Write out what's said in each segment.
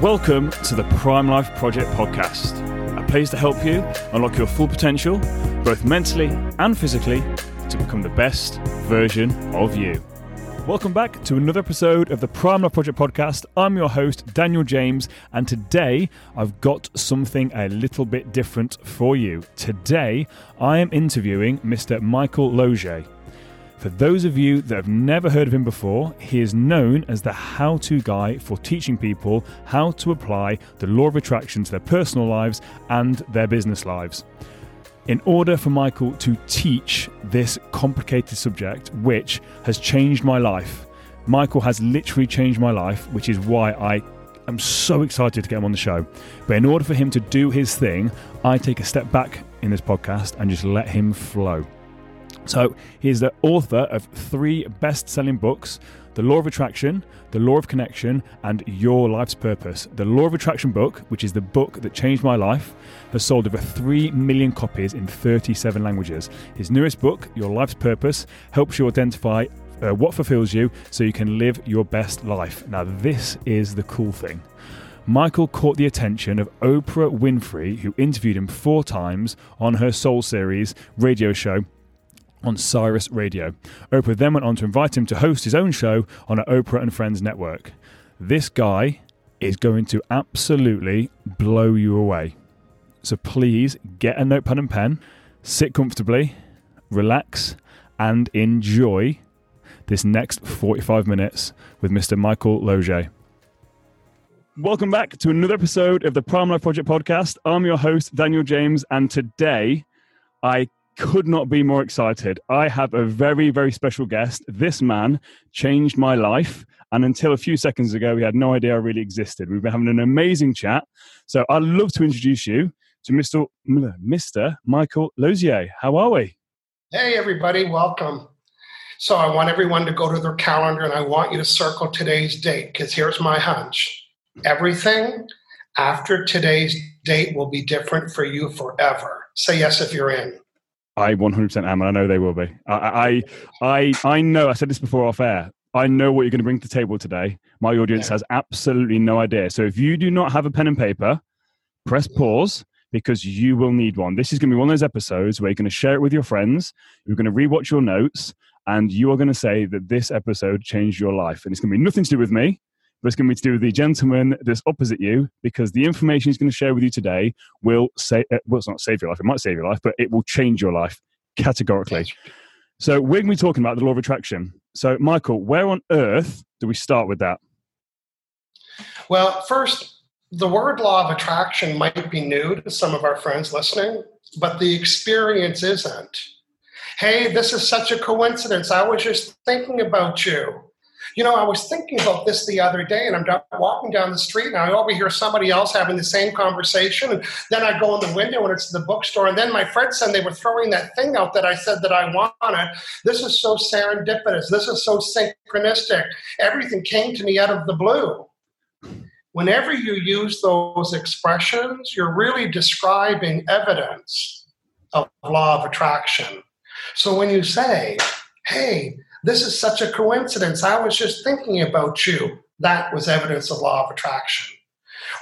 Welcome to the Prime Life Project podcast, a place to help you unlock your full potential, both mentally and physically, to become the best version of you. Welcome back to another episode of the Prime Life Project podcast. I'm your host, Daniel James, and today I've got something a little bit different for you. Today I am interviewing Mr. Michael Losier. For those of you that have never heard of him before, he is known as the how to guy for teaching people how to apply the law of attraction to their personal lives and their business lives. In order for Michael to teach this complicated subject, which has changed my life, Michael has literally changed my life, which is why I am so excited to get him on the show. But in order for him to do his thing, I take a step back in this podcast and just let him flow. So, he's the author of three best selling books The Law of Attraction, The Law of Connection, and Your Life's Purpose. The Law of Attraction book, which is the book that changed my life, has sold over 3 million copies in 37 languages. His newest book, Your Life's Purpose, helps you identify uh, what fulfills you so you can live your best life. Now, this is the cool thing. Michael caught the attention of Oprah Winfrey, who interviewed him four times on her Soul Series radio show on Sirius Radio. Oprah then went on to invite him to host his own show on her Oprah and Friends network. This guy is going to absolutely blow you away. So please get a notepad and pen, sit comfortably, relax, and enjoy this next 45 minutes with Mr. Michael Losier. Welcome back to another episode of the Prime Life Project podcast. I'm your host, Daniel James, and today I could not be more excited. I have a very, very special guest. This man changed my life. And until a few seconds ago, he had no idea I really existed. We've been having an amazing chat. So I'd love to introduce you to Mr. Mr. Michael Losier. How are we? Hey, everybody. Welcome. So I want everyone to go to their calendar and I want you to circle today's date because here's my hunch. Everything after today's date will be different for you forever. Say yes if you're in. I 100% am, and I know they will be. I, I, I, I know. I said this before off air. I know what you're going to bring to the table today. My audience has absolutely no idea. So if you do not have a pen and paper, press pause because you will need one. This is going to be one of those episodes where you're going to share it with your friends. You're going to rewatch your notes, and you are going to say that this episode changed your life. And it's going to be nothing to do with me but it's going to be to do with the gentleman that's opposite you because the information he's going to share with you today will say, uh, well, it's not save your life, it might save your life, but it will change your life categorically. So we're going to be talking about the law of attraction. So, Michael, where on earth do we start with that? Well, first, the word law of attraction might be new to some of our friends listening, but the experience isn't. Hey, this is such a coincidence. I was just thinking about you. You know, I was thinking about this the other day, and I'm walking down the street, and I overhear somebody else having the same conversation. And then I go in the window, and it's the bookstore. And then my friend said they were throwing that thing out that I said that I wanted. This is so serendipitous. This is so synchronistic. Everything came to me out of the blue. Whenever you use those expressions, you're really describing evidence of law of attraction. So when you say, hey, this is such a coincidence. I was just thinking about you. That was evidence of law of attraction.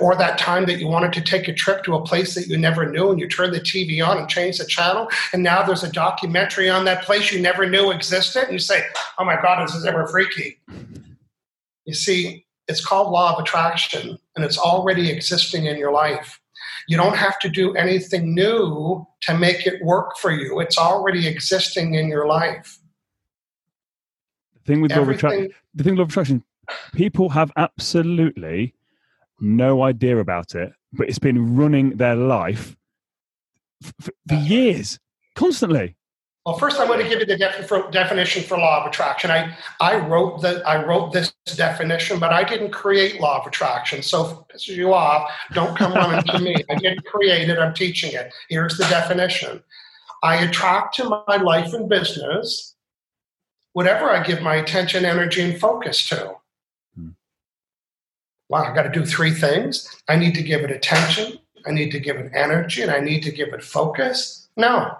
Or that time that you wanted to take a trip to a place that you never knew and you turned the TV on and changed the channel, and now there's a documentary on that place you never knew existed, and you say, Oh my God, this is ever freaky. You see, it's called law of attraction and it's already existing in your life. You don't have to do anything new to make it work for you. It's already existing in your life thing with Everything. law of attraction, the thing with law of attraction, people have absolutely no idea about it, but it's been running their life for, for years, constantly. Well, first, I'm going to give you the def- definition for law of attraction. I, I wrote the I wrote this definition, but I didn't create law of attraction. So if it pisses you off, don't come running to me. I didn't create it. I'm teaching it. Here's the definition: I attract to my life and business whatever I give my attention, energy, and focus to. Hmm. Wow, I got to do three things. I need to give it attention, I need to give it energy, and I need to give it focus. No.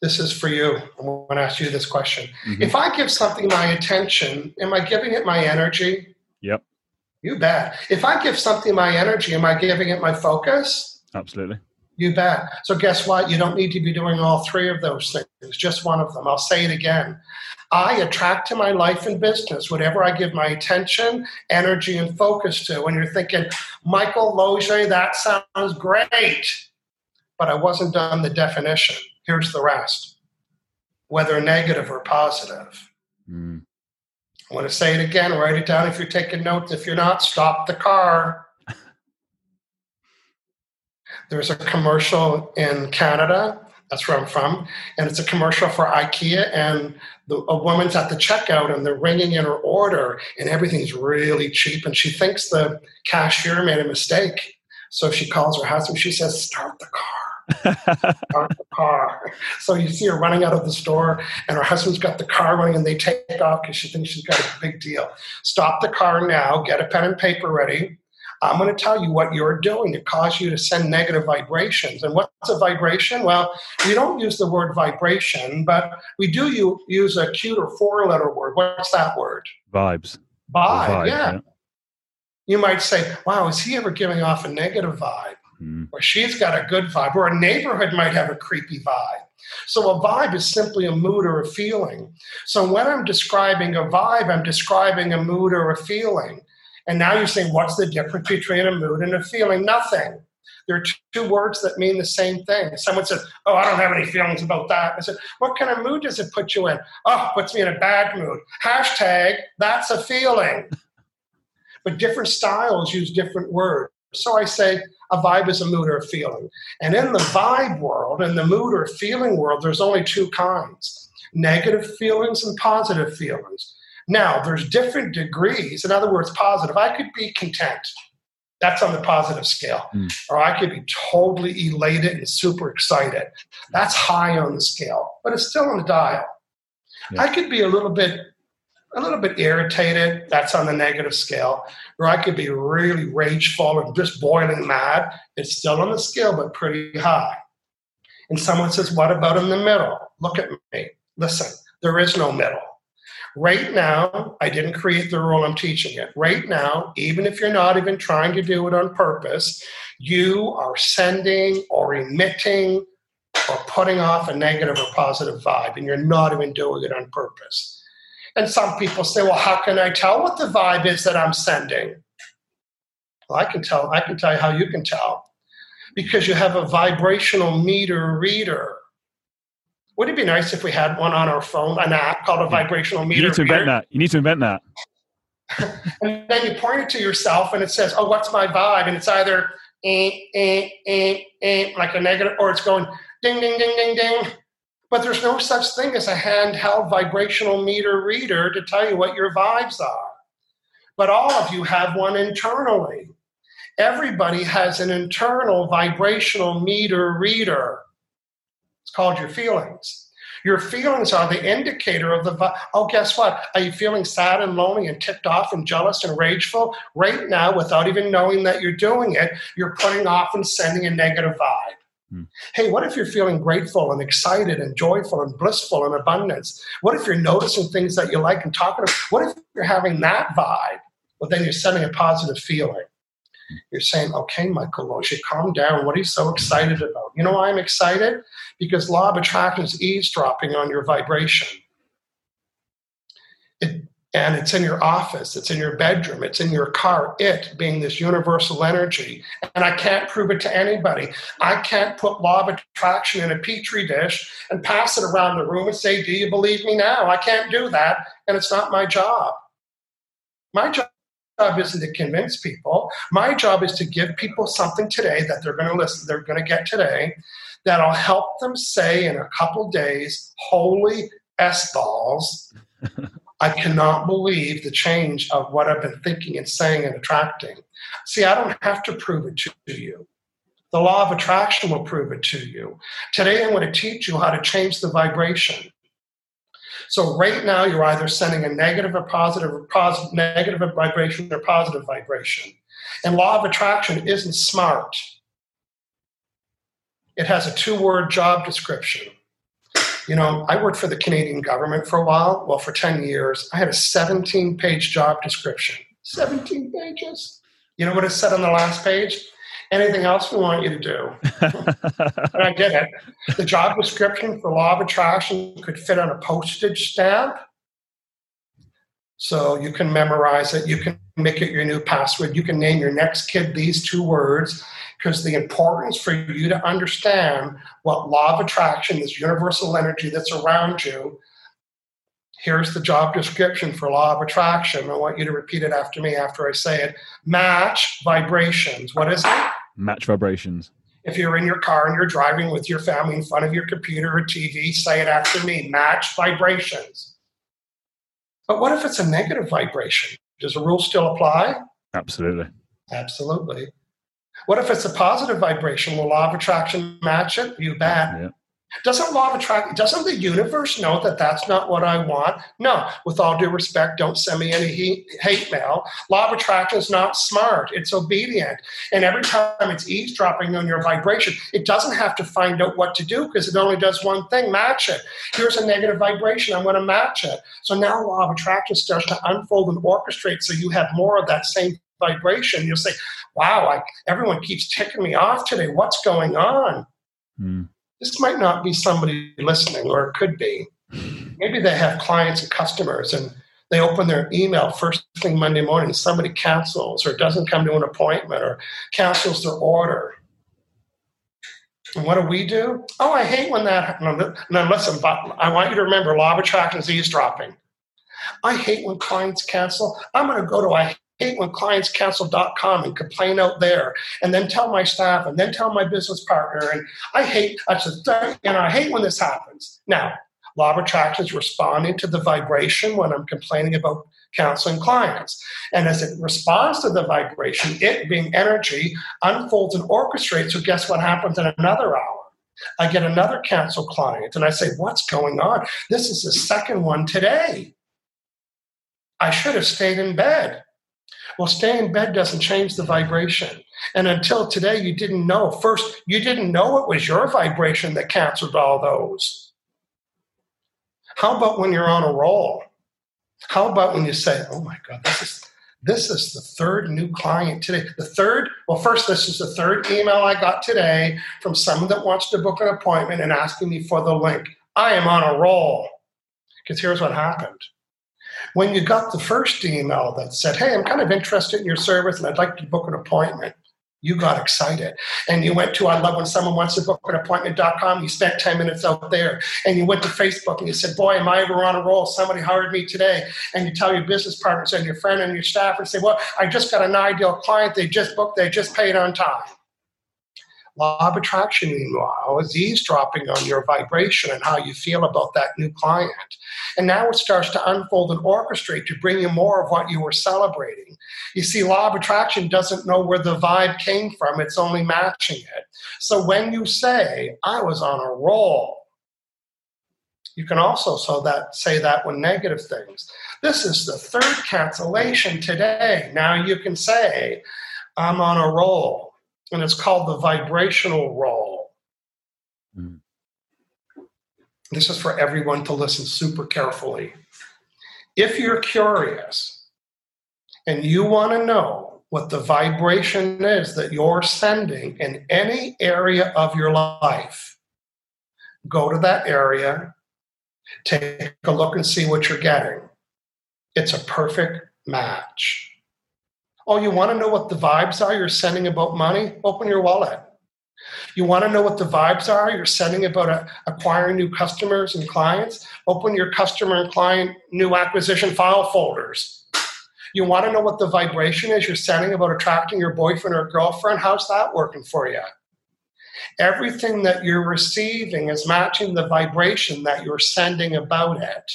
This is for you. I'm going to ask you this question. Mm-hmm. If I give something my attention, am I giving it my energy? Yep. You bet. If I give something my energy, am I giving it my focus? Absolutely. You bet. So, guess what? You don't need to be doing all three of those things, just one of them. I'll say it again. I attract to my life and business whatever I give my attention, energy, and focus to. When you're thinking, Michael Losier, that sounds great, but I wasn't done the definition. Here's the rest whether negative or positive. Mm. I want to say it again, write it down if you're taking notes. If you're not, stop the car. There's a commercial in Canada, that's where I'm from, and it's a commercial for IKEA, and the, a woman's at the checkout and they're ringing in her order, and everything's really cheap, and she thinks the cashier made a mistake. So she calls her husband, she says, Start the car start the car. So you see her running out of the store, and her husband's got the car running, and they take off because she thinks she's got a big deal. Stop the car now. Get a pen and paper ready. I'm going to tell you what you're doing to cause you to send negative vibrations. And what's a vibration? Well, we don't use the word vibration, but we do use a cute or four letter word. What's that word? Vibes. Vibe, vibe yeah. yeah. You might say, wow, is he ever giving off a negative vibe? mm. or she's got a good vibe, or a neighborhood might have a creepy vibe. So a vibe is simply a mood or a feeling. So when I'm describing a vibe, I'm describing a mood or a feeling. And now you're saying, what's the difference between a mood and a feeling? Nothing. There are two words that mean the same thing. Someone says, Oh, I don't have any feelings about that. I said, What kind of mood does it put you in? Oh, puts me in a bad mood. Hashtag, that's a feeling. but different styles use different words. So I say, a vibe is a mood or a feeling. And in the vibe world, in the mood or feeling world, there's only two kinds negative feelings and positive feelings. Now, there's different degrees. In other words, positive. I could be content. That's on the positive scale. Mm. Or I could be totally elated and super excited. That's high on the scale, but it's still on the dial. Yeah. I could be a little bit a little bit irritated. That's on the negative scale. Or I could be really rageful and just boiling mad. It's still on the scale, but pretty high. And someone says, What about in the middle? Look at me. Listen, there is no middle. Right now, I didn't create the rule, I'm teaching it. Right now, even if you're not even trying to do it on purpose, you are sending or emitting or putting off a negative or positive vibe, and you're not even doing it on purpose. And some people say, well, how can I tell what the vibe is that I'm sending? Well, I can tell, I can tell you how you can tell. Because you have a vibrational meter reader. Would it be nice if we had one on our phone, an app called a vibrational meter? You need to invent that. You need to invent that. and then you point it to yourself and it says, Oh, what's my vibe? And it's either eh, eh, eh, eh, like a negative, or it's going ding, ding, ding, ding, ding. But there's no such thing as a handheld vibrational meter reader to tell you what your vibes are. But all of you have one internally. Everybody has an internal vibrational meter reader. Called your feelings. Your feelings are the indicator of the. Oh, guess what? Are you feeling sad and lonely and ticked off and jealous and rageful? Right now, without even knowing that you're doing it, you're putting off and sending a negative vibe. Hmm. Hey, what if you're feeling grateful and excited and joyful and blissful and abundance? What if you're noticing things that you like and talking to? What if you're having that vibe? Well, then you're sending a positive feeling. You're saying, okay, Michael Losier, calm down. What are you so excited about? You know why I'm excited? Because law of attraction is eavesdropping on your vibration. It and it's in your office, it's in your bedroom, it's in your car, it being this universal energy. And I can't prove it to anybody. I can't put law of attraction in a petri dish and pass it around the room and say, Do you believe me now? I can't do that, and it's not my job. My job isn't to convince people. My job is to give people something today that they're going to listen, they're going to get today that'll help them say in a couple days, holy S balls. I cannot believe the change of what I've been thinking and saying and attracting. See, I don't have to prove it to you. The law of attraction will prove it to you. Today, I'm going to teach you how to change the vibration. So, right now, you're either sending a negative or positive, or positive negative vibration or positive vibration. And law of attraction isn't smart. It has a two word job description you know, I worked for the Canadian government for a while. Well, for 10 years, I had a 17 page job description. 17 pages. You know what it said on the last page? Anything else we want you to do? and I did it. The job description for law of attraction could fit on a postage stamp. So you can memorize it. You can make it your new password. You can name your next kid these two words because the importance for you to understand what law of attraction, is universal energy that's around you, here's the job description for law of attraction. I want you to repeat it after me after I say it. Match vibrations. What is it? Match vibrations. If you're in your car and you're driving with your family in front of your computer or TV, say it after me. Match vibrations. But what if it's a negative vibration? Does the rule still apply? Absolutely. Absolutely. What if it's a positive vibration? Will law of attraction match it? You bet. Yeah. Doesn't law of attraction, doesn't the universe know that that's not what I want? No, with all due respect, don't send me any hate mail. Law of attraction is not smart, it's obedient. And every time it's eavesdropping on your vibration, it doesn't have to find out what to do because it only does one thing match it. Here's a negative vibration, I'm going to match it. So now law of attraction starts to unfold and orchestrate so you have more of that same vibration. You'll say, wow, I, everyone keeps ticking me off today. What's going on? Mm. This might not be somebody listening, or it could be. Maybe they have clients and customers and they open their email first thing Monday morning, somebody cancels or doesn't come to an appointment or cancels their order. And what do we do? Oh, I hate when that happens. Now, listen, but I want you to remember law of attraction is eavesdropping. I hate when clients cancel. I'm going to go to I hate when clients cancel.com and complain out there and then tell my staff and then tell my business partner. And I hate, I just, know, I hate when this happens. Now, law of attraction is responding to the vibration when I'm complaining about counseling clients. And as it responds to the vibration, it being energy unfolds and orchestrates. So guess what happens in another hour? I get another cancel client and I say, What's going on? This is the second one today. I should have stayed in bed. Well, staying in bed doesn't change the vibration. And until today, you didn't know. First, you didn't know it was your vibration that canceled all those. How about when you're on a roll? How about when you say, oh my God, this is this is the third new client today. The third, well, first, this is the third email I got today from someone that wants to book an appointment and asking me for the link. I am on a roll. Because here's what happened. When you got the first email that said, Hey, I'm kind of interested in your service and I'd like to book an appointment, you got excited. And you went to I love when someone wants to book an appointment.com. You spent 10 minutes out there. And you went to Facebook and you said, Boy, am I ever on a roll? Somebody hired me today. And you tell your business partners and your friend and your staff and say, Well, I just got an ideal client. They just booked, they just paid on time. Law of attraction, meanwhile, is eavesdropping on your vibration and how you feel about that new client. And now it starts to unfold and orchestrate to bring you more of what you were celebrating. You see, law of attraction doesn't know where the vibe came from, it's only matching it. So when you say, I was on a roll, you can also so that say that when negative things. This is the third cancellation today. Now you can say, I'm on a roll and it's called the vibrational roll. Mm. This is for everyone to listen super carefully. If you're curious and you want to know what the vibration is that you're sending in any area of your life, go to that area, take a look and see what you're getting. It's a perfect match. Oh, you want to know what the vibes are you're sending about money? Open your wallet. You want to know what the vibes are you're sending about a, acquiring new customers and clients? Open your customer and client new acquisition file folders. You want to know what the vibration is you're sending about attracting your boyfriend or girlfriend? How's that working for you? Everything that you're receiving is matching the vibration that you're sending about it.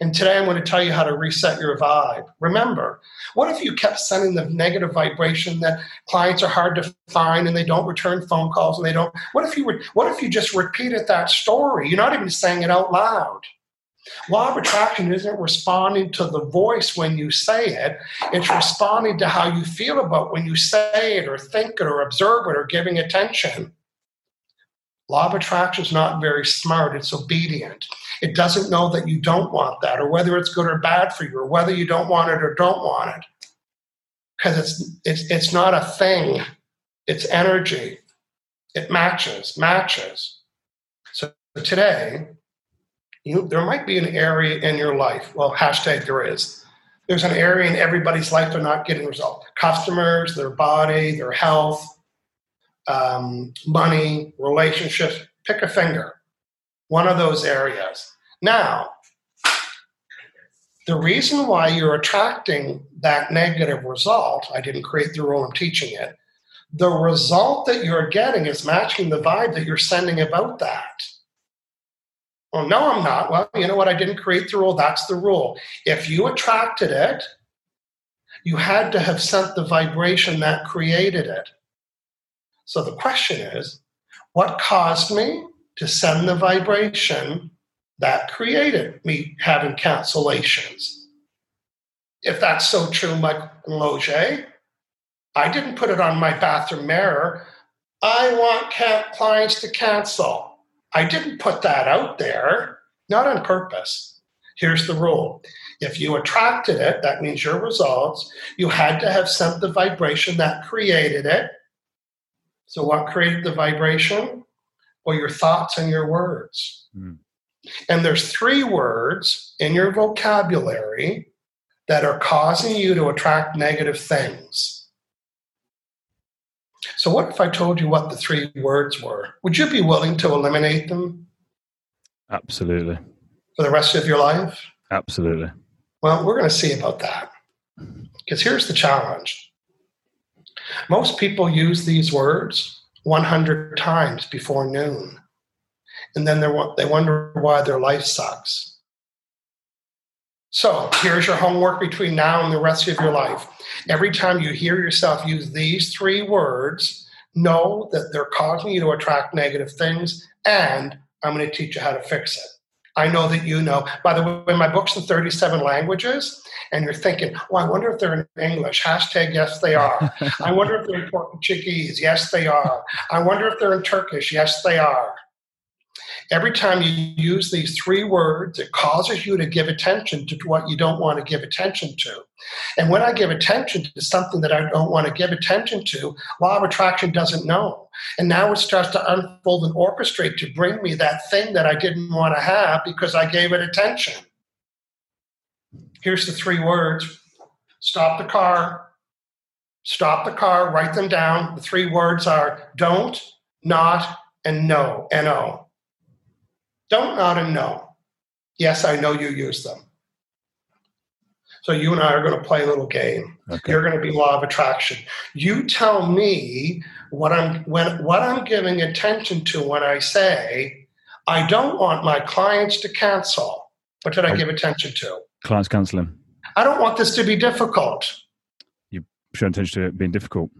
And today I'm going to tell you how to reset your vibe. Remember, what if you kept sending the negative vibration that clients are hard to find and they don't return phone calls and they don't? What if you would? What if you just repeated that story? You're not even saying it out loud. Law of attraction isn't responding to the voice when you say it, it's responding to how you feel about when you say it or think it or observe it or giving attention. Law of attraction is not very smart, it's obedient. It doesn't know that you don't want that, or whether it's good or bad for you, or whether you don't want it or don't want it. Because it's, it's, it's not a thing, it's energy. It matches, matches. So today, you, there might be an area in your life, well, hashtag there is. There's an area in everybody's life they're not getting results. Customers, their body, their health, um, money, relationships, pick a finger, one of those areas. Now, the reason why you're attracting that negative result, I didn't create the rule, I'm teaching it. The result that you're getting is matching the vibe that you're sending about that. Well, no, I'm not. Well, you know what? I didn't create the rule. That's the rule. If you attracted it, you had to have sent the vibration that created it. So the question is what caused me to send the vibration that created me having cancellations? If that's so true, Mike Losier, I didn't put it on my bathroom mirror. I want clients to cancel. I didn't put that out there, not on purpose. Here's the rule if you attracted it, that means your results, you had to have sent the vibration that created it so, what created the vibration? Well, your thoughts and your words. Mm. And there's three words in your vocabulary that are causing you to attract negative things. So, what if I told you what the three words were? Would you be willing to eliminate them? Absolutely. For the rest of your life? Absolutely. Well, we're going to see about that. Because here's the challenge most people use these words 100 times before noon. And then they wonder why their life sucks. So here's your homework between now and the rest of your life. Every time you hear yourself use these three words, know that they're causing you to attract negative things, and I'm going to teach you how to fix it. I know that you know. By the way, my book's in 37 languages, and you're thinking, well, I wonder if they're in English. Hashtag, yes, they are. I wonder if they're in Portuguese. Yes, they are. I wonder if they're in Turkish. Yes, they are. Every time you use these three words, it causes you to give attention to what you don't want to give attention to. And when I give attention to something that I don't want to give attention to, law of attraction doesn't know. And now it starts to unfold and orchestrate to bring me that thing that I didn't want to have because I gave it attention. Here's the three words stop the car, stop the car, write them down. The three words are don't, not, and no, N O. Don't nod and no. Yes, I know you use them. So you and I are going to play a little game. Okay. You're going to be law of attraction. You tell me what I'm when what I'm giving attention to when I say I don't want my clients to cancel. What did I give attention to? Clients canceling. I don't want this to be difficult. You show attention to it being difficult.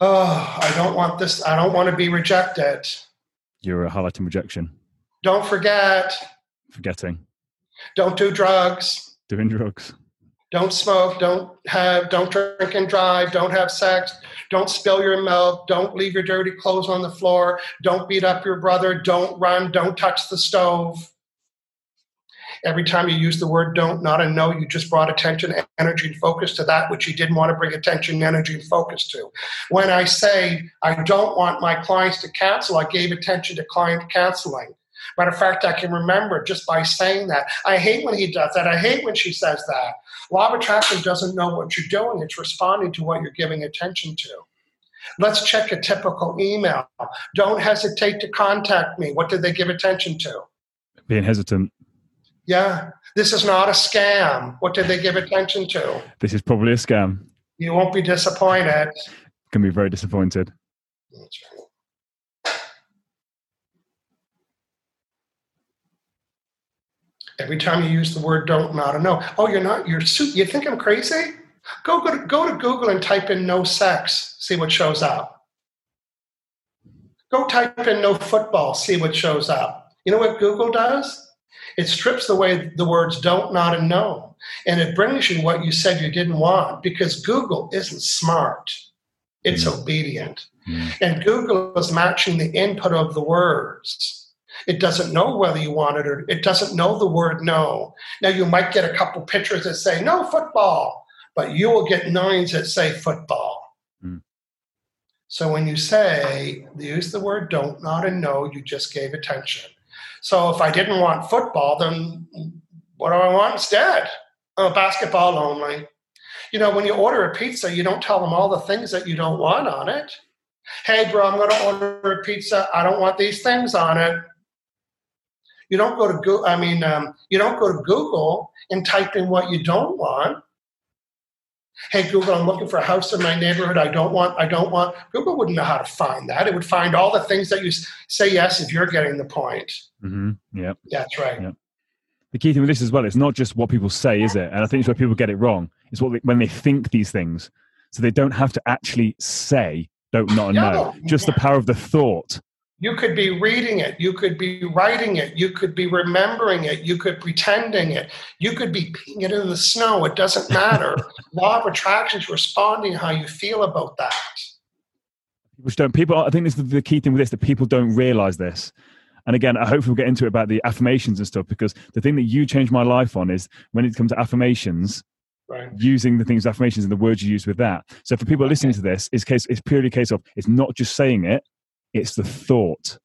Oh, I don't want this. I don't want to be rejected. You're highlighting rejection. Don't forget. Forgetting. Don't do drugs. Doing drugs. Don't smoke. Don't have. Don't drink and drive. Don't have sex. Don't spill your milk. Don't leave your dirty clothes on the floor. Don't beat up your brother. Don't run. Don't touch the stove. Every time you use the word don't, not a no, you just brought attention, energy, and focus to that which you didn't want to bring attention, energy, and focus to. When I say I don't want my clients to cancel, I gave attention to client canceling. Matter of fact, I can remember just by saying that. I hate when he does that. I hate when she says that. Law of attraction doesn't know what you're doing, it's responding to what you're giving attention to. Let's check a typical email. Don't hesitate to contact me. What did they give attention to? Being hesitant. Yeah. This is not a scam. What did they give attention to? This is probably a scam. You won't be disappointed. Can be very disappointed. That's right. Every time you use the word don't, not, or no. Oh, you're not, you're, you think I'm crazy? Go, go, to, go to Google and type in no sex, see what shows up. Go type in no football, see what shows up. You know what Google does? It strips away the words don't, not, and no. And it brings you what you said you didn't want because Google isn't smart, it's mm. obedient. Mm. And Google is matching the input of the words It doesn't know whether you want it or it doesn't know the word no. Now you might get a couple pictures that say no football, but you will get nines that say football. Mm. So when you say use the word don't, not, and no, you just gave attention. So if I didn't want football, then what do I want instead? Oh, basketball only. You know, when you order a pizza, you don't tell them all the things that you don't want on it. Hey, bro, I'm going to order a pizza. I don't want these things on it. You don't go to Google. I mean, um, you don't go to Google and type in what you don't want. Hey Google, I'm looking for a house in my neighborhood. I don't want. I don't want. Google wouldn't know how to find that. It would find all the things that you say yes if you're getting the point. Mm-hmm. Yeah, that's right. Yep. The key thing with this as well, it's not just what people say, is it? And I think it's where people get it wrong. It's what they, when they think these things, so they don't have to actually say don't not know. No, just the power of the thought you could be reading it, you could be writing it, you could be remembering it, you could pretending it, you could be peeing it in the snow. It doesn't matter. Law of attraction is responding how you feel about that. Which don't people? I think this is the key thing with this that people don't realize this. And again, I hope we'll get into it about the affirmations and stuff because the thing that you changed my life on is when it comes to affirmations, Right. using the things affirmations and the words you use with that. So for people okay. listening to this, it's case it's purely a case of it's not just saying it, it's the thought.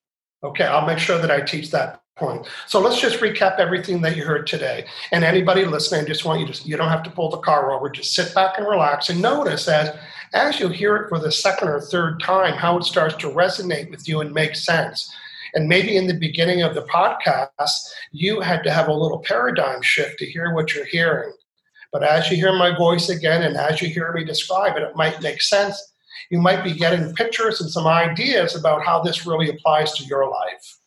Okay, I'll make sure that I teach that point. So let's just recap everything that you heard today. And anybody listening, just want you to, you don't have to pull the car over, just sit back and relax and notice as, as you hear it for the second or third time, how it starts to resonate with you and make sense. And maybe in the beginning of the podcast, you had to have a little paradigm shift to hear what you're hearing. But as you hear my voice again and as you hear me describe it, it might make sense you might be getting pictures and some ideas about how this really applies to your life.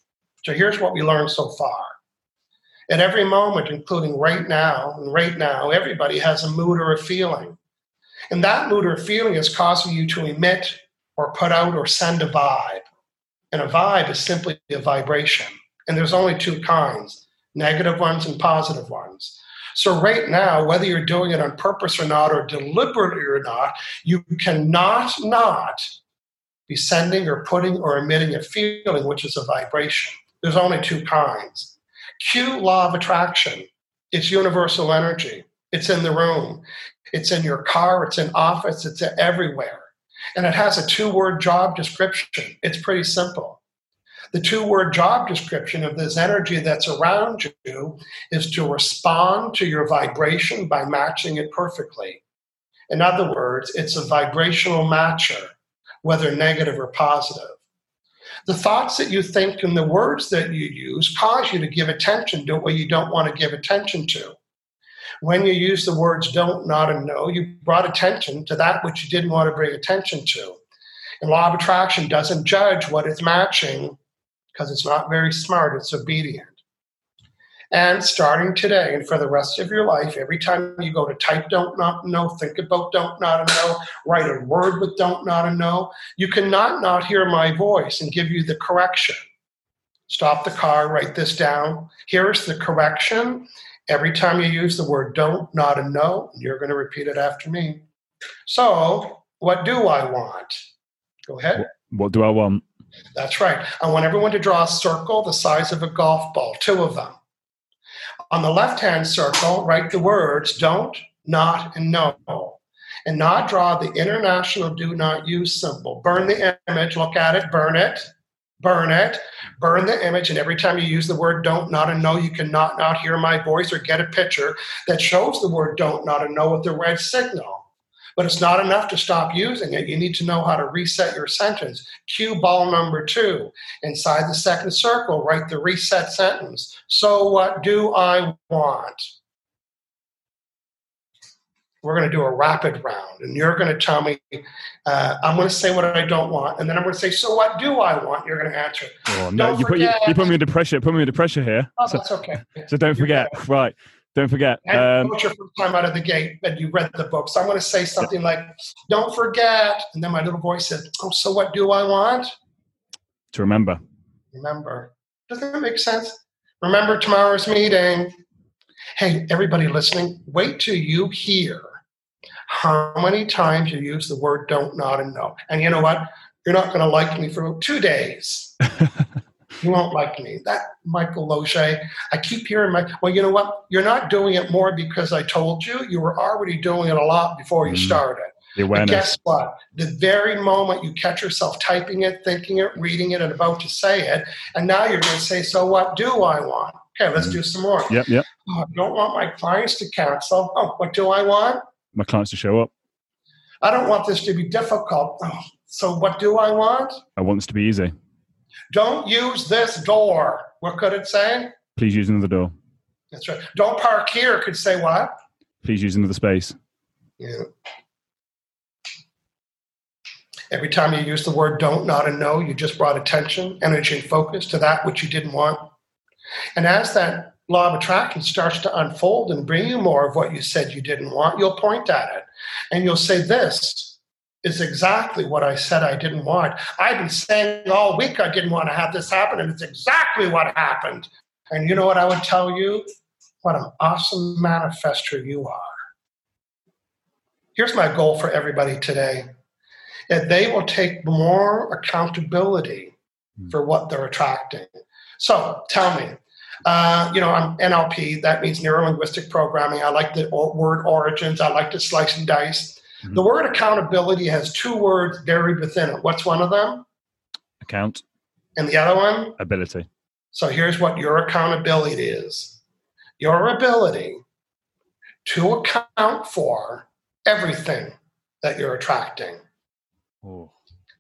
So here's what we learned so far. At every moment, including right now, and right now, everybody has a mood or a feeling. And that mood or feeling is causing you to emit or put out or send a vibe. And a vibe is simply a vibration. And there's only two kinds negative ones and positive ones. So, right now, whether you're doing it on purpose or not, or deliberately or not, you cannot not be sending or putting or emitting a feeling, which is a vibration. There's only two kinds. Q, law of attraction. It's universal energy. It's in the room. It's in your car. It's in office. It's everywhere. And it has a two word job description. It's pretty simple. The two word job description of this energy that's around you is to respond to your vibration by matching it perfectly. In other words, it's a vibrational matcher, whether negative or positive. The thoughts that you think and the words that you use cause you to give attention to what you don't want to give attention to. When you use the words don't, not, and no, you brought attention to that which you didn't want to bring attention to. And law of attraction doesn't judge what it's matching because it's not very smart, it's obedient. And starting today and for the rest of your life, every time you go to type don't not know, think about don't not and know, write a word with don't not and know, you cannot not hear my voice and give you the correction. Stop the car, write this down. Here's the correction. Every time you use the word don't, not, and no, you're going to repeat it after me. So, what do I want? Go ahead. What do I want? That's right. I want everyone to draw a circle the size of a golf ball, two of them. On the left hand circle, write the words don't, not, and no. And not draw the international do not use symbol. Burn the image, look at it, burn it, burn it, burn the image. And every time you use the word don't, not, and no, you can not, not hear my voice or get a picture that shows the word don't, not, and no with the red signal. But it's not enough to stop using it. You need to know how to reset your sentence. Cue ball number two. Inside the second circle, write the reset sentence. So, what do I want? We're going to do a rapid round, and you're going to tell me, uh, I'm going to say what I don't want, and then I'm going to say, So, what do I want? You're going to answer. Oh, no, you put, you, you, put me under pressure. Put me under pressure here. Oh, so, that's okay. So, don't forget. Right. Don't forget. Um, your first time out of the gate and you read the book. So I'm going to say something yeah. like, don't forget. And then my little voice said, oh, so what do I want? To remember. Remember. Doesn't that make sense? Remember tomorrow's meeting. Hey, everybody listening, wait till you hear how many times you use the word don't, not, and no. And you know what? You're not going to like me for two days. You won't like me. That Michael Losier. I keep hearing my, well, you know what? You're not doing it more because I told you. You were already doing it a lot before you mm. started. The awareness. But guess what? The very moment you catch yourself typing it, thinking it, reading it, and about to say it, and now you're going to say, so what do I want? Okay, let's mm. do some more. Yep, yep. Oh, I don't want my clients to cancel. Oh, what do I want? My clients to show up. I don't want this to be difficult. Oh, so what do I want? I want this to be easy. Don't use this door. What could it say? Please use another door. That's right. Don't park here could say what? Please use another space. Yeah. Every time you use the word don't, not, and no, you just brought attention, energy, and focus to that which you didn't want. And as that law of attraction starts to unfold and bring you more of what you said you didn't want, you'll point at it and you'll say, This is exactly what I said I didn't want. I've been saying all week I didn't want to have this happen, and it's exactly what happened. And you know what I would tell you? What an awesome manifester you are. Here's my goal for everybody today that they will take more accountability hmm. for what they're attracting. So tell me, uh, you know, I'm NLP, that means neuro linguistic programming. I like the word origins, I like to slice and dice. Mm-hmm. The word accountability has two words buried within it. What's one of them? Account. And the other one? Ability. So here's what your accountability is your ability to account for everything that you're attracting. Oh.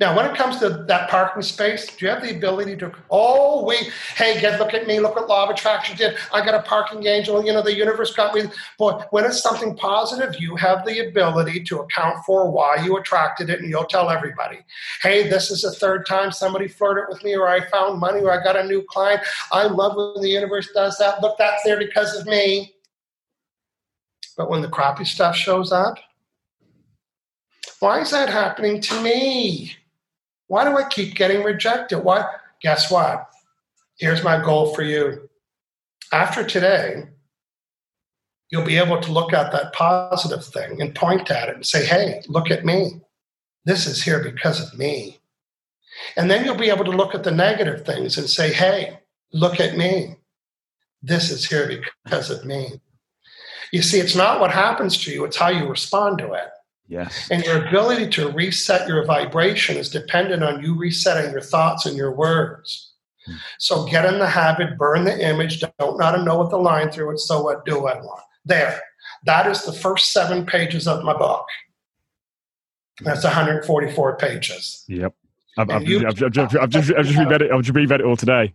Now, when it comes to that parking space, do you have the ability to, oh, we, hey, get, look at me, look what law of attraction did. I got a parking angel, you know, the universe got me. Boy, when it's something positive, you have the ability to account for why you attracted it, and you'll tell everybody, hey, this is the third time somebody flirted with me, or I found money, or I got a new client. I love when the universe does that. Look, that's there because of me. But when the crappy stuff shows up, why is that happening to me? Why do I keep getting rejected? Why? Guess what? Here's my goal for you. After today, you'll be able to look at that positive thing and point at it and say, hey, look at me. This is here because of me. And then you'll be able to look at the negative things and say, hey, look at me. This is here because of me. You see, it's not what happens to you, it's how you respond to it. Yes. And your ability to reset your vibration is dependent on you resetting your thoughts and your words. Hmm. So get in the habit, burn the image, don't not know what the line through it, so what do I want? There. That is the first seven pages of my book. That's 144 pages. Yep. I've, I've, you, I've, I've, just, I've just reread it. I've just reread it all today.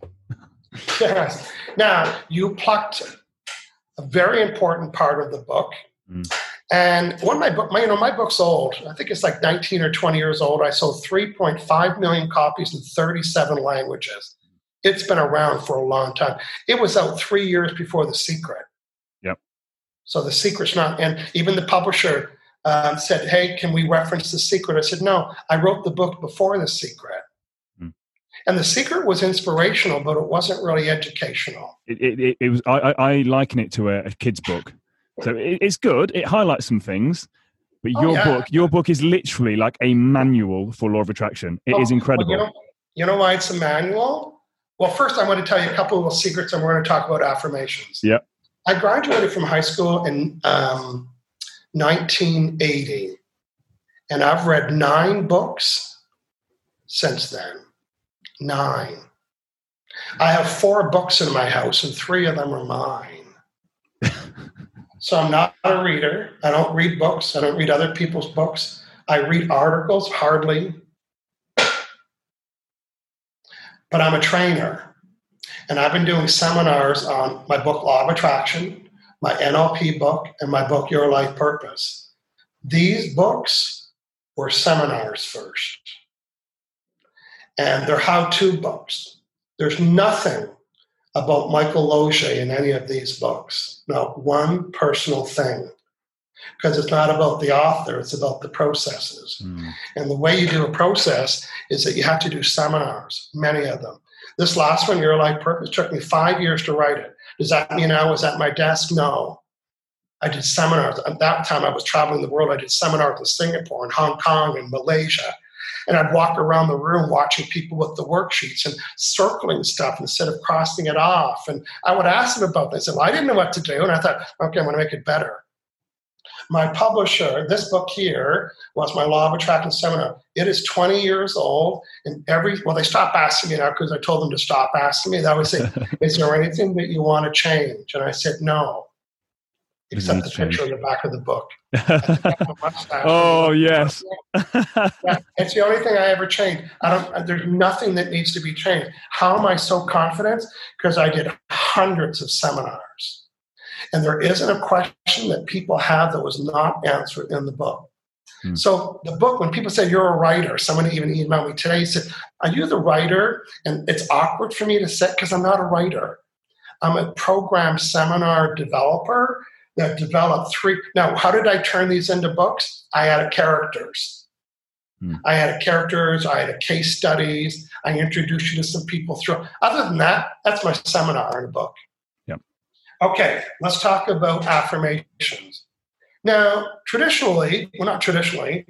yes. Now you plucked a very important part of the book, mm. And one of my book, my, you know, my book's old. I think it's like 19 or 20 years old. I sold 3.5 million copies in 37 languages. It's been around for a long time. It was out three years before The Secret. Yep. So The Secret's not, and even the publisher um, said, "Hey, can we reference The Secret?" I said, "No, I wrote the book before The Secret." Hmm. And the secret was inspirational, but it wasn't really educational. It, it, it was. I, I, liken it to a, a kid's book. So it's good. It highlights some things, but oh, your yeah. book, your book is literally like a manual for law of attraction. It oh, is incredible. Well, you, know, you know why it's a manual? Well, first I want to tell you a couple of little secrets, and we're going to talk about affirmations. Yep. I graduated from high school in um, 1980, and I've read nine books since then. Nine. I have four books in my house, and three of them are mine. So I'm not a reader. I don't read books. I don't read other people's books. I read articles hardly. But I'm a trainer. And I've been doing seminars on my book, Law of Attraction, my NLP book, and my book, Your Life Purpose. These books were seminars first. And they're how to books. There's nothing about Michael Losier in any of these books. Not one personal thing. Because it's not about the author, it's about the processes. Mm. And the way you do a process is that you have to do seminars, many of them. This last one, Your Life Purpose, took me five years to write it. Does that mean I was at my desk? No. I did seminars. At that time, I was traveling the world. I did seminars in Singapore and Hong Kong and Malaysia. And I'd walk around the room watching people with the worksheets and circling stuff instead of crossing it off. And I would ask them about this. And well, I didn't know what to do. And I thought, okay, I'm going to make it better. My publisher, this book here, was my Law of Attraction seminar. It is 20 years old, and every well, they stopped asking me now because I told them to stop asking me. They would say, "Is there anything that you want to change?" And I said, "No." Except the picture in the back of the book. oh yes, yeah, it's the only thing I ever changed. I don't. There's nothing that needs to be changed. How am I so confident? Because I did hundreds of seminars. And there isn't a question that people have that was not answered in the book. Hmm. So the book, when people say you're a writer, someone even emailed me today said, "Are you the writer?" And it's awkward for me to say because I'm not a writer. I'm a program seminar developer that developed three. Now, how did I turn these into books? I added characters. Hmm. I added characters. I added case studies. I introduced you to some people through. Other than that, that's my seminar in a book. Yep. Okay, let's talk about affirmations. Now, traditionally, well, not traditionally,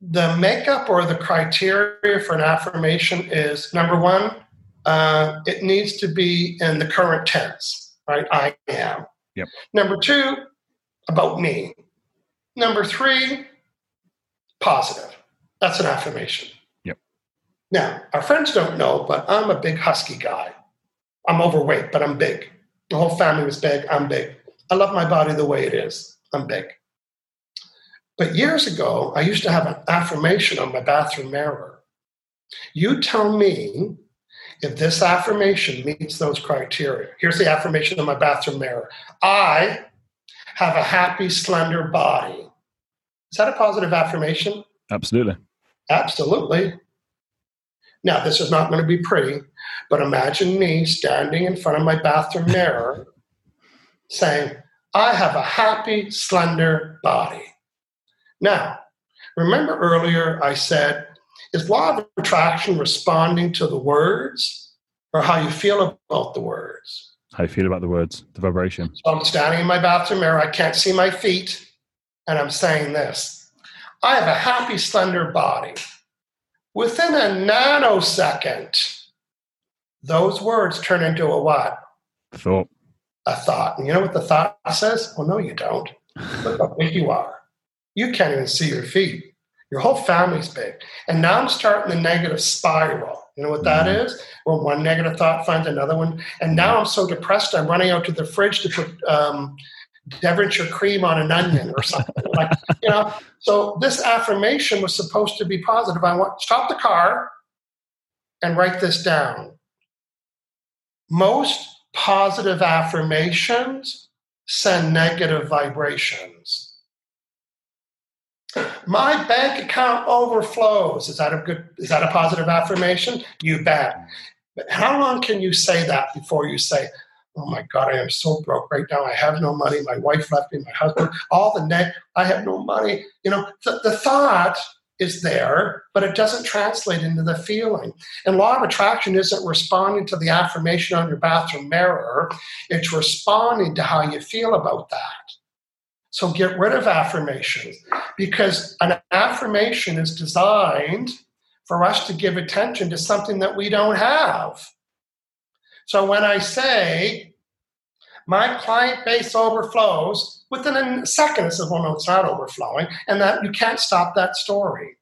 the makeup or the criteria for an affirmation is number one, uh, it needs to be in the current tense, right? I am. Yep. Number two, about me. Number three, positive. That's an affirmation. Yep. Now, our friends don't know, but I'm a big husky guy. I'm overweight, but I'm big. The whole family was big. I'm big. I love my body the way it is. I'm big. But years ago, I used to have an affirmation on my bathroom mirror. You tell me if this affirmation meets those criteria. Here's the affirmation in my bathroom mirror I have a happy, slender body. Is that a positive affirmation? Absolutely. Absolutely. Now, this is not going to be pretty, but imagine me standing in front of my bathroom mirror saying, I have a happy, slender body. Now, remember earlier I said, is law of attraction responding to the words or how you feel about the words? How you feel about the words, the vibration. So I'm standing in my bathroom mirror, I can't see my feet, and I'm saying this I have a happy, slender body. Within a nanosecond, those words turn into a what? Thought. A thought. And you know what the thought says? Well, no, you don't. Look how big you are. You can't even see your feet. Your whole family's big. And now I'm starting the negative spiral. You know what that mm-hmm. is? Well, one negative thought finds another one. And now I'm so depressed, I'm running out to the fridge to put um, Devonshire cream on an onion or something like you know. So this affirmation was supposed to be positive. I want stop the car and write this down. Most positive affirmations send negative vibrations. My bank account overflows. Is that a good is that a positive affirmation? You bet. But how long can you say that before you say, oh my God, I am so broke right now. I have no money. My wife left me, my husband, all the net, I have no money. You know, the, the thought is there, but it doesn't translate into the feeling. And law of attraction isn't responding to the affirmation on your bathroom mirror, it's responding to how you feel about that. So get rid of affirmations because an affirmation is designed for us to give attention to something that we don't have. So when I say my client base overflows, within a second, it says, well, no, it's not overflowing, and that you can't stop that story.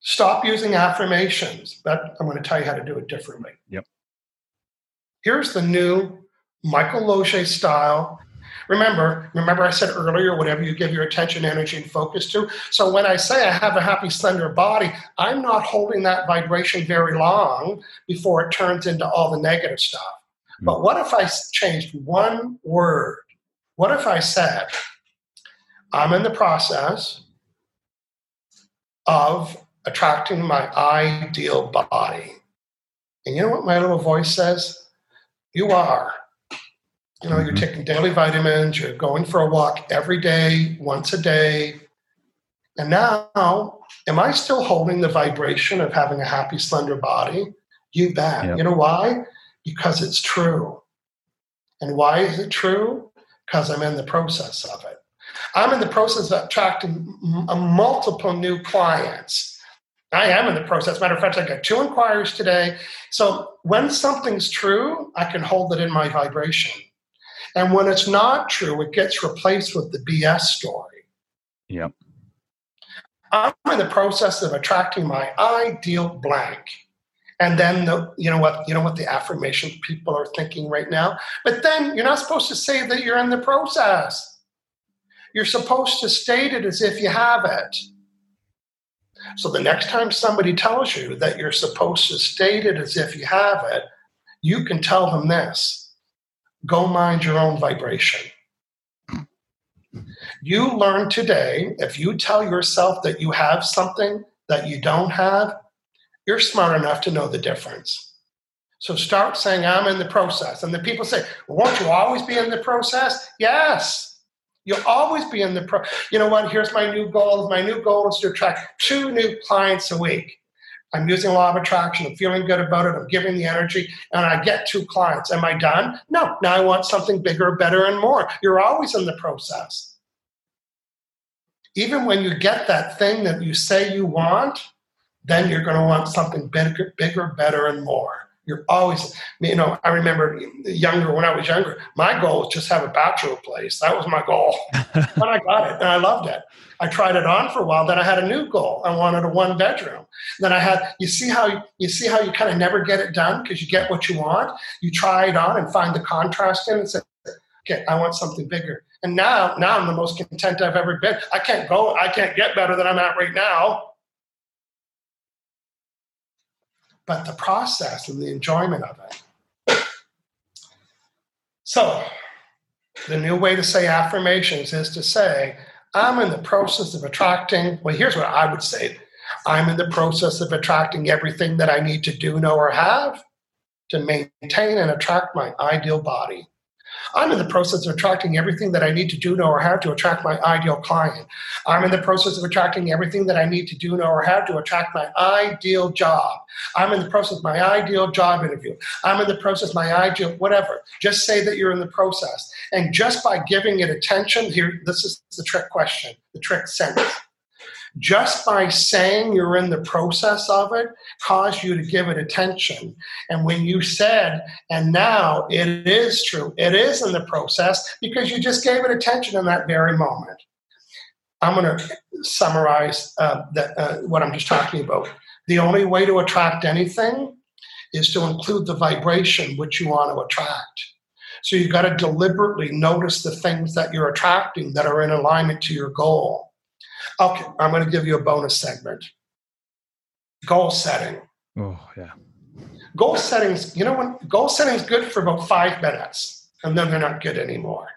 Stop using affirmations. But I'm going to tell you how to do it differently. Yep. Here's the new Michael Losier style Remember, remember I said earlier, whatever you give your attention, energy, and focus to. So when I say I have a happy, slender body, I'm not holding that vibration very long before it turns into all the negative stuff. Mm-hmm. But what if I changed one word? What if I said, I'm in the process of attracting my ideal body? And you know what my little voice says? You are. You know, you're mm-hmm. taking daily vitamins, you're going for a walk every day, once a day. And now, am I still holding the vibration of having a happy, slender body? You bet. Yep. You know why? Because it's true. And why is it true? Because I'm in the process of it. I'm in the process of attracting m- multiple new clients I am in the process. Matter of fact, I got two inquiries today. So when something's true, I can hold it in my vibration. And when it's not true, it gets replaced with the BS story. Yep. I'm in the process of attracting my ideal blank. And then the, you know what you know what the affirmation people are thinking right now. But then you're not supposed to say that you're in the process. You're supposed to state it as if you have it. So the next time somebody tells you that you're supposed to state it as if you have it, you can tell them this go mind your own vibration. You learn today, if you tell yourself that you have something that you don't have, you're smart enough to know the difference. So start saying, I'm in the process. And the people say, well, won't you always be in the process? Yes. You'll always be in the pro. You know what? Here's my new goal. My new goal is to attract two new clients a week. I'm using law of attraction. I'm feeling good about it. I'm giving the energy, and I get two clients. Am I done? No. Now I want something bigger, better, and more. You're always in the process. Even when you get that thing that you say you want, then you're going to want something bigger, bigger, better, and more. You're always, you know, I remember younger, when I was younger, my goal was just have a bachelor place. That was my goal. but I got it and I loved it. I tried it on for a while. Then I had a new goal. I wanted a one bedroom. Then I had, you see how, you see how you kind of never get it done because you get what you want. You try it on and find the contrast in it and say, okay, I want something bigger. And now, now I'm the most content I've ever been. I can't go, I can't get better than I'm at right now. But the process and the enjoyment of it. So, the new way to say affirmations is to say, I'm in the process of attracting, well, here's what I would say I'm in the process of attracting everything that I need to do, know, or have to maintain and attract my ideal body. I'm in the process of attracting everything that I need to do, know, or have to attract my ideal client. I'm in the process of attracting everything that I need to do, know, or have to attract my ideal job. I'm in the process of my ideal job interview. I'm in the process my ideal whatever. Just say that you're in the process. And just by giving it attention, here, this is the trick question, the trick sentence just by saying you're in the process of it caused you to give it attention. And when you said, and now it is true, it is in the process because you just gave it attention in that very moment. I'm going to summarize uh, that, uh, what I'm just talking about. The only way to attract anything is to include the vibration which you want to attract. So you've got to deliberately notice the things that you're attracting that are in alignment to your goal. Okay, I'm going to give you a bonus segment. Goal setting. Oh, yeah. Goal settings, you know what? Goal setting is good for about five minutes, and then they're not good anymore.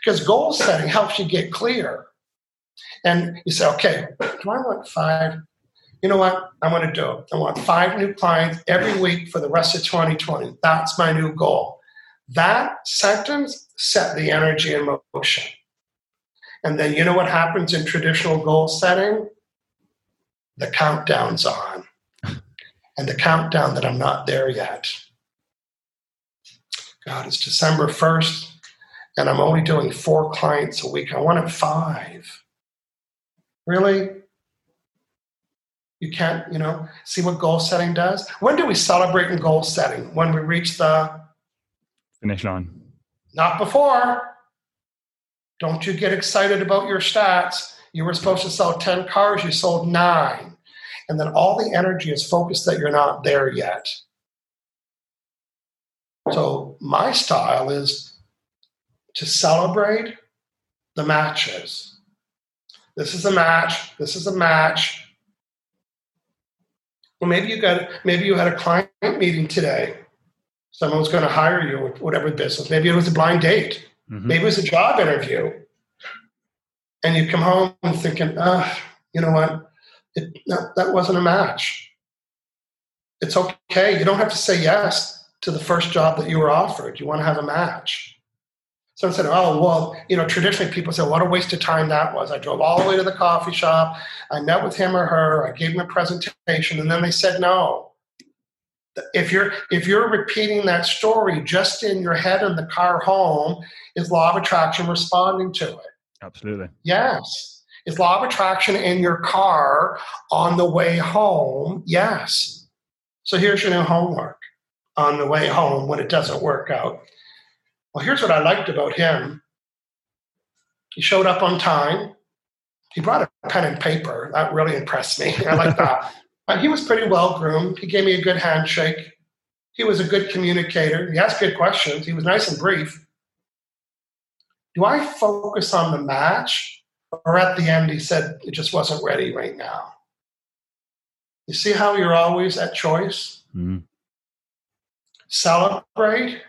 Because goal setting helps you get clear. And you say, okay, do I want five? You know what? I'm going to do it. I want five new clients every week for the rest of 2020. That's my new goal. That sentence set the energy in motion. And then you know what happens in traditional goal setting? The countdown's on. And the countdown that I'm not there yet. God, it's December 1st, and I'm only doing four clients a week. I wanted five. Really? You can't, you know, see what goal setting does? When do we celebrate in goal setting? When we reach the finish line. Not before. Don't you get excited about your stats. You were supposed to sell 10 cars, you sold nine. And then all the energy is focused that you're not there yet. So, my style is to celebrate the matches. This is a match. This is a match. Well, maybe you got maybe you had a client meeting today. Someone was going to hire you with whatever business. Maybe it was a blind date. Mm-hmm. Maybe it was a job interview. And you come home thinking, ah, you know what? It, no, that wasn't a match. It's okay. You don't have to say yes to the first job that you were offered. You want to have a match. Someone said, oh, well, you know, traditionally people say, what a waste of time that was. I drove all the way to the coffee shop. I met with him or her. I gave him a presentation. And then they said no if you're if you're repeating that story just in your head in the car home is law of attraction responding to it absolutely yes Is law of attraction in your car on the way home? Yes. So here's your new homework on the way home when it doesn't work out. Well, here's what I liked about him. He showed up on time. He brought a pen and paper. That really impressed me. I like that. But he was pretty well groomed. He gave me a good handshake. He was a good communicator. He asked good questions. He was nice and brief. Do I focus on the match? Or at the end, he said it just wasn't ready right now. You see how you're always at choice? Mm. Celebrate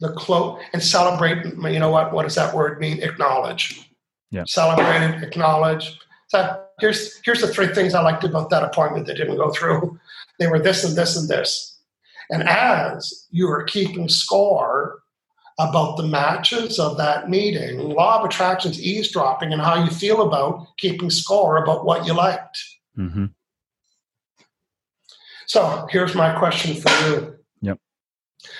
the close and celebrate. You know what? What does that word mean? Acknowledge. Yeah. Celebrate it, acknowledge. So here's here's the three things I liked about that appointment that didn't go through. They were this and this and this. And as you are keeping score about the matches of that meeting, law of attraction's eavesdropping and how you feel about keeping score about what you liked. Mm-hmm. So here's my question for you. Yep.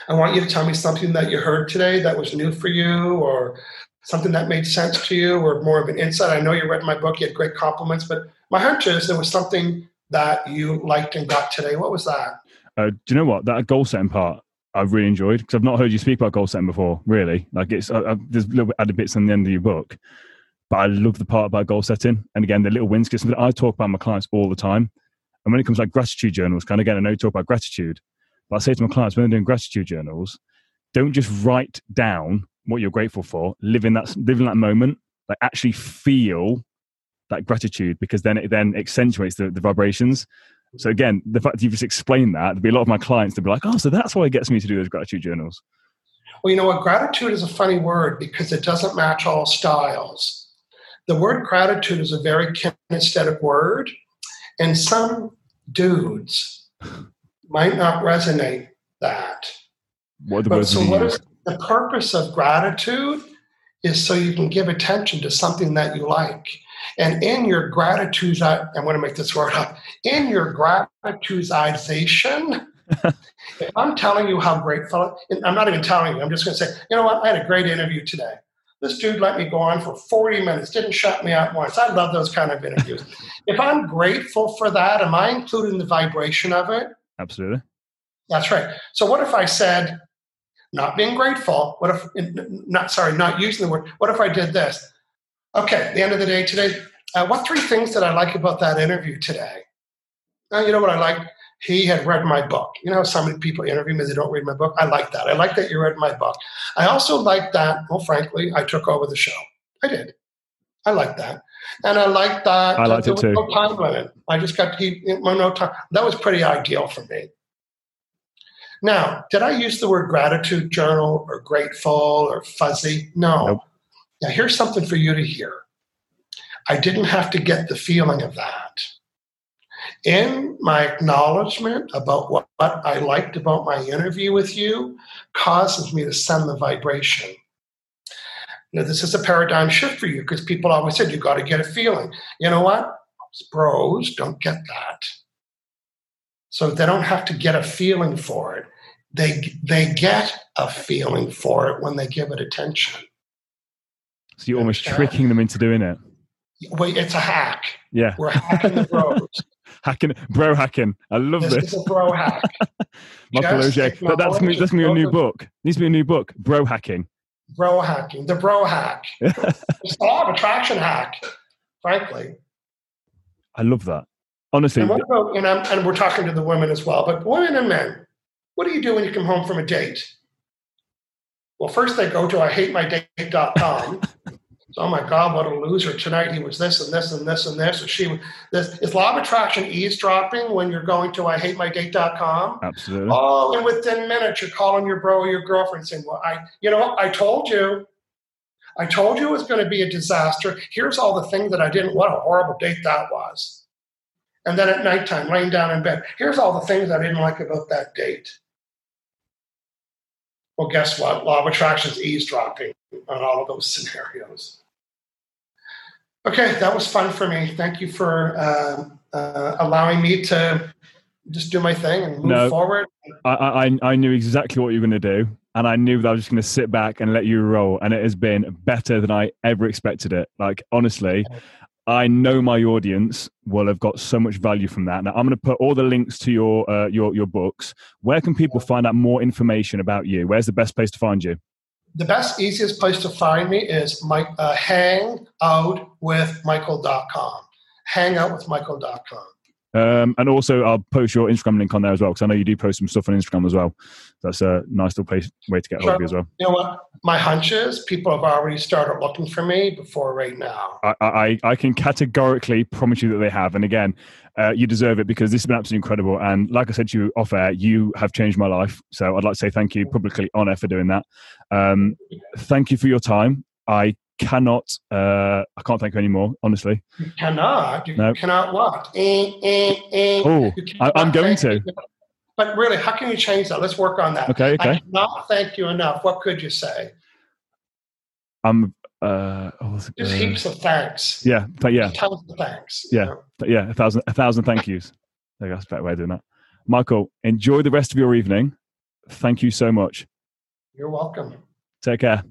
I want you to tell me something that you heard today that was new for you or something that made sense to you or more of an insight. I know you read my book, you had great compliments, but my hunch is there was something that you liked and got today. What was that? Uh, do you know what that goal setting part I've really enjoyed because I've not heard you speak about goal setting before. Really, like it's there's little added bits on the end of your book, but I love the part about goal setting and again the little wins because something I talk about my clients all the time. And when it comes to like gratitude journals, kind of again I know you talk about gratitude, but I say to my clients when they're doing gratitude journals, don't just write down what you're grateful for. Live in that live in that moment. Like actually feel that gratitude because then it then accentuates the, the vibrations. So again, the fact that you've just explained that, there'd be a lot of my clients to be like, oh, so that's why it gets me to do those gratitude journals. Well, you know what? Gratitude is a funny word because it doesn't match all styles. The word gratitude is a very kinesthetic word, and some dudes might not resonate that. What the but words so what is the purpose of gratitude is so you can give attention to something that you like. And in your gratitude, I'm going to make this word up. In your gratitudization, if I'm telling you how grateful, I'm not even telling you, I'm just going to say, you know what, I had a great interview today. This dude let me go on for 40 minutes, didn't shut me out once. I love those kind of interviews. if I'm grateful for that, am I including the vibration of it? Absolutely. That's right. So, what if I said, not being grateful, what if, not sorry, not using the word, what if I did this? Okay, the end of the day today, uh, what three things did I like about that interview today? Uh, you know what I like? He had read my book. You know how some people interview me, they don't read my book? I like that. I like that you read my book. I also like that, well, frankly, I took over the show. I did. I like that. And I like that. I liked it too. No time limit. I just got to keep no time. That was pretty ideal for me. Now, did I use the word gratitude journal or grateful or fuzzy? No. Nope. Now, here's something for you to hear. I didn't have to get the feeling of that. In my acknowledgement about what, what I liked about my interview with you causes me to send the vibration. Now, this is a paradigm shift for you because people always said you got to get a feeling. You know what? Bros don't get that. So they don't have to get a feeling for it. They they get a feeling for it when they give it attention. So you're almost uh, tricking them into doing it. Wait, it's a hack. Yeah. We're hacking the bros. hacking, bro hacking. I love this. This is a bro hack. Michael. That, that's me. That's me. A new book. Needs to be a new book. Bro hacking. Bro hacking. The bro hack. it's a law of attraction hack. Frankly. I love that. Honestly. And, about, and, and we're talking to the women as well, but women and men. What do you do when you come home from a date? Well, first they go to ihatemydate.com. so, oh my God, what a loser. Tonight he was this and this and this and this. Or she this is law of attraction eavesdropping when you're going to ihatemydate.com. Absolutely. Oh, and within minutes you're calling your bro or your girlfriend saying, Well, I you know? I told you. I told you it was going to be a disaster. Here's all the things that I didn't. What a horrible date that was. And then at nighttime, laying down in bed, here's all the things I didn't like about that date. Well, guess what? Law of attraction is eavesdropping on all of those scenarios. Okay, that was fun for me. Thank you for uh, uh, allowing me to just do my thing and move no, forward. I, I, I knew exactly what you were going to do, and I knew that I was just going to sit back and let you roll. And it has been better than I ever expected it. Like honestly, I know my audience will have got so much value from that. Now I'm going to put all the links to your uh, your your books. Where can people find out more information about you? Where's the best place to find you? The best, easiest place to find me is my uh, hangoutwithmichael.com. Hangoutwithmichael.com. Um, and also, I'll post your Instagram link on there as well because I know you do post some stuff on Instagram as well. That's a nice little place, way to get hold of you as well. You know what? My hunch is people have already started looking for me before right now. I, I, I can categorically promise you that they have. And again, uh, you deserve it because this has been absolutely incredible. And like I said to you off air, you have changed my life. So I'd like to say thank you publicly on air for doing that. Um, thank you for your time. I cannot uh i can't thank you anymore honestly. You cannot. You no. cannot what? Eh, eh, eh. oh I, am going to. but really how can you change that? Let's work on that. Okay okay. I cannot thank you enough. What could you say? I'm uh oh, just uh, heaps of thanks. Yeah but yeah. Tons of thanks. Yeah know? yeah a thousand a thousand thank yous. That's a better way of doing that. Michael enjoy the rest of your evening. Thank you so much. You're welcome. Take care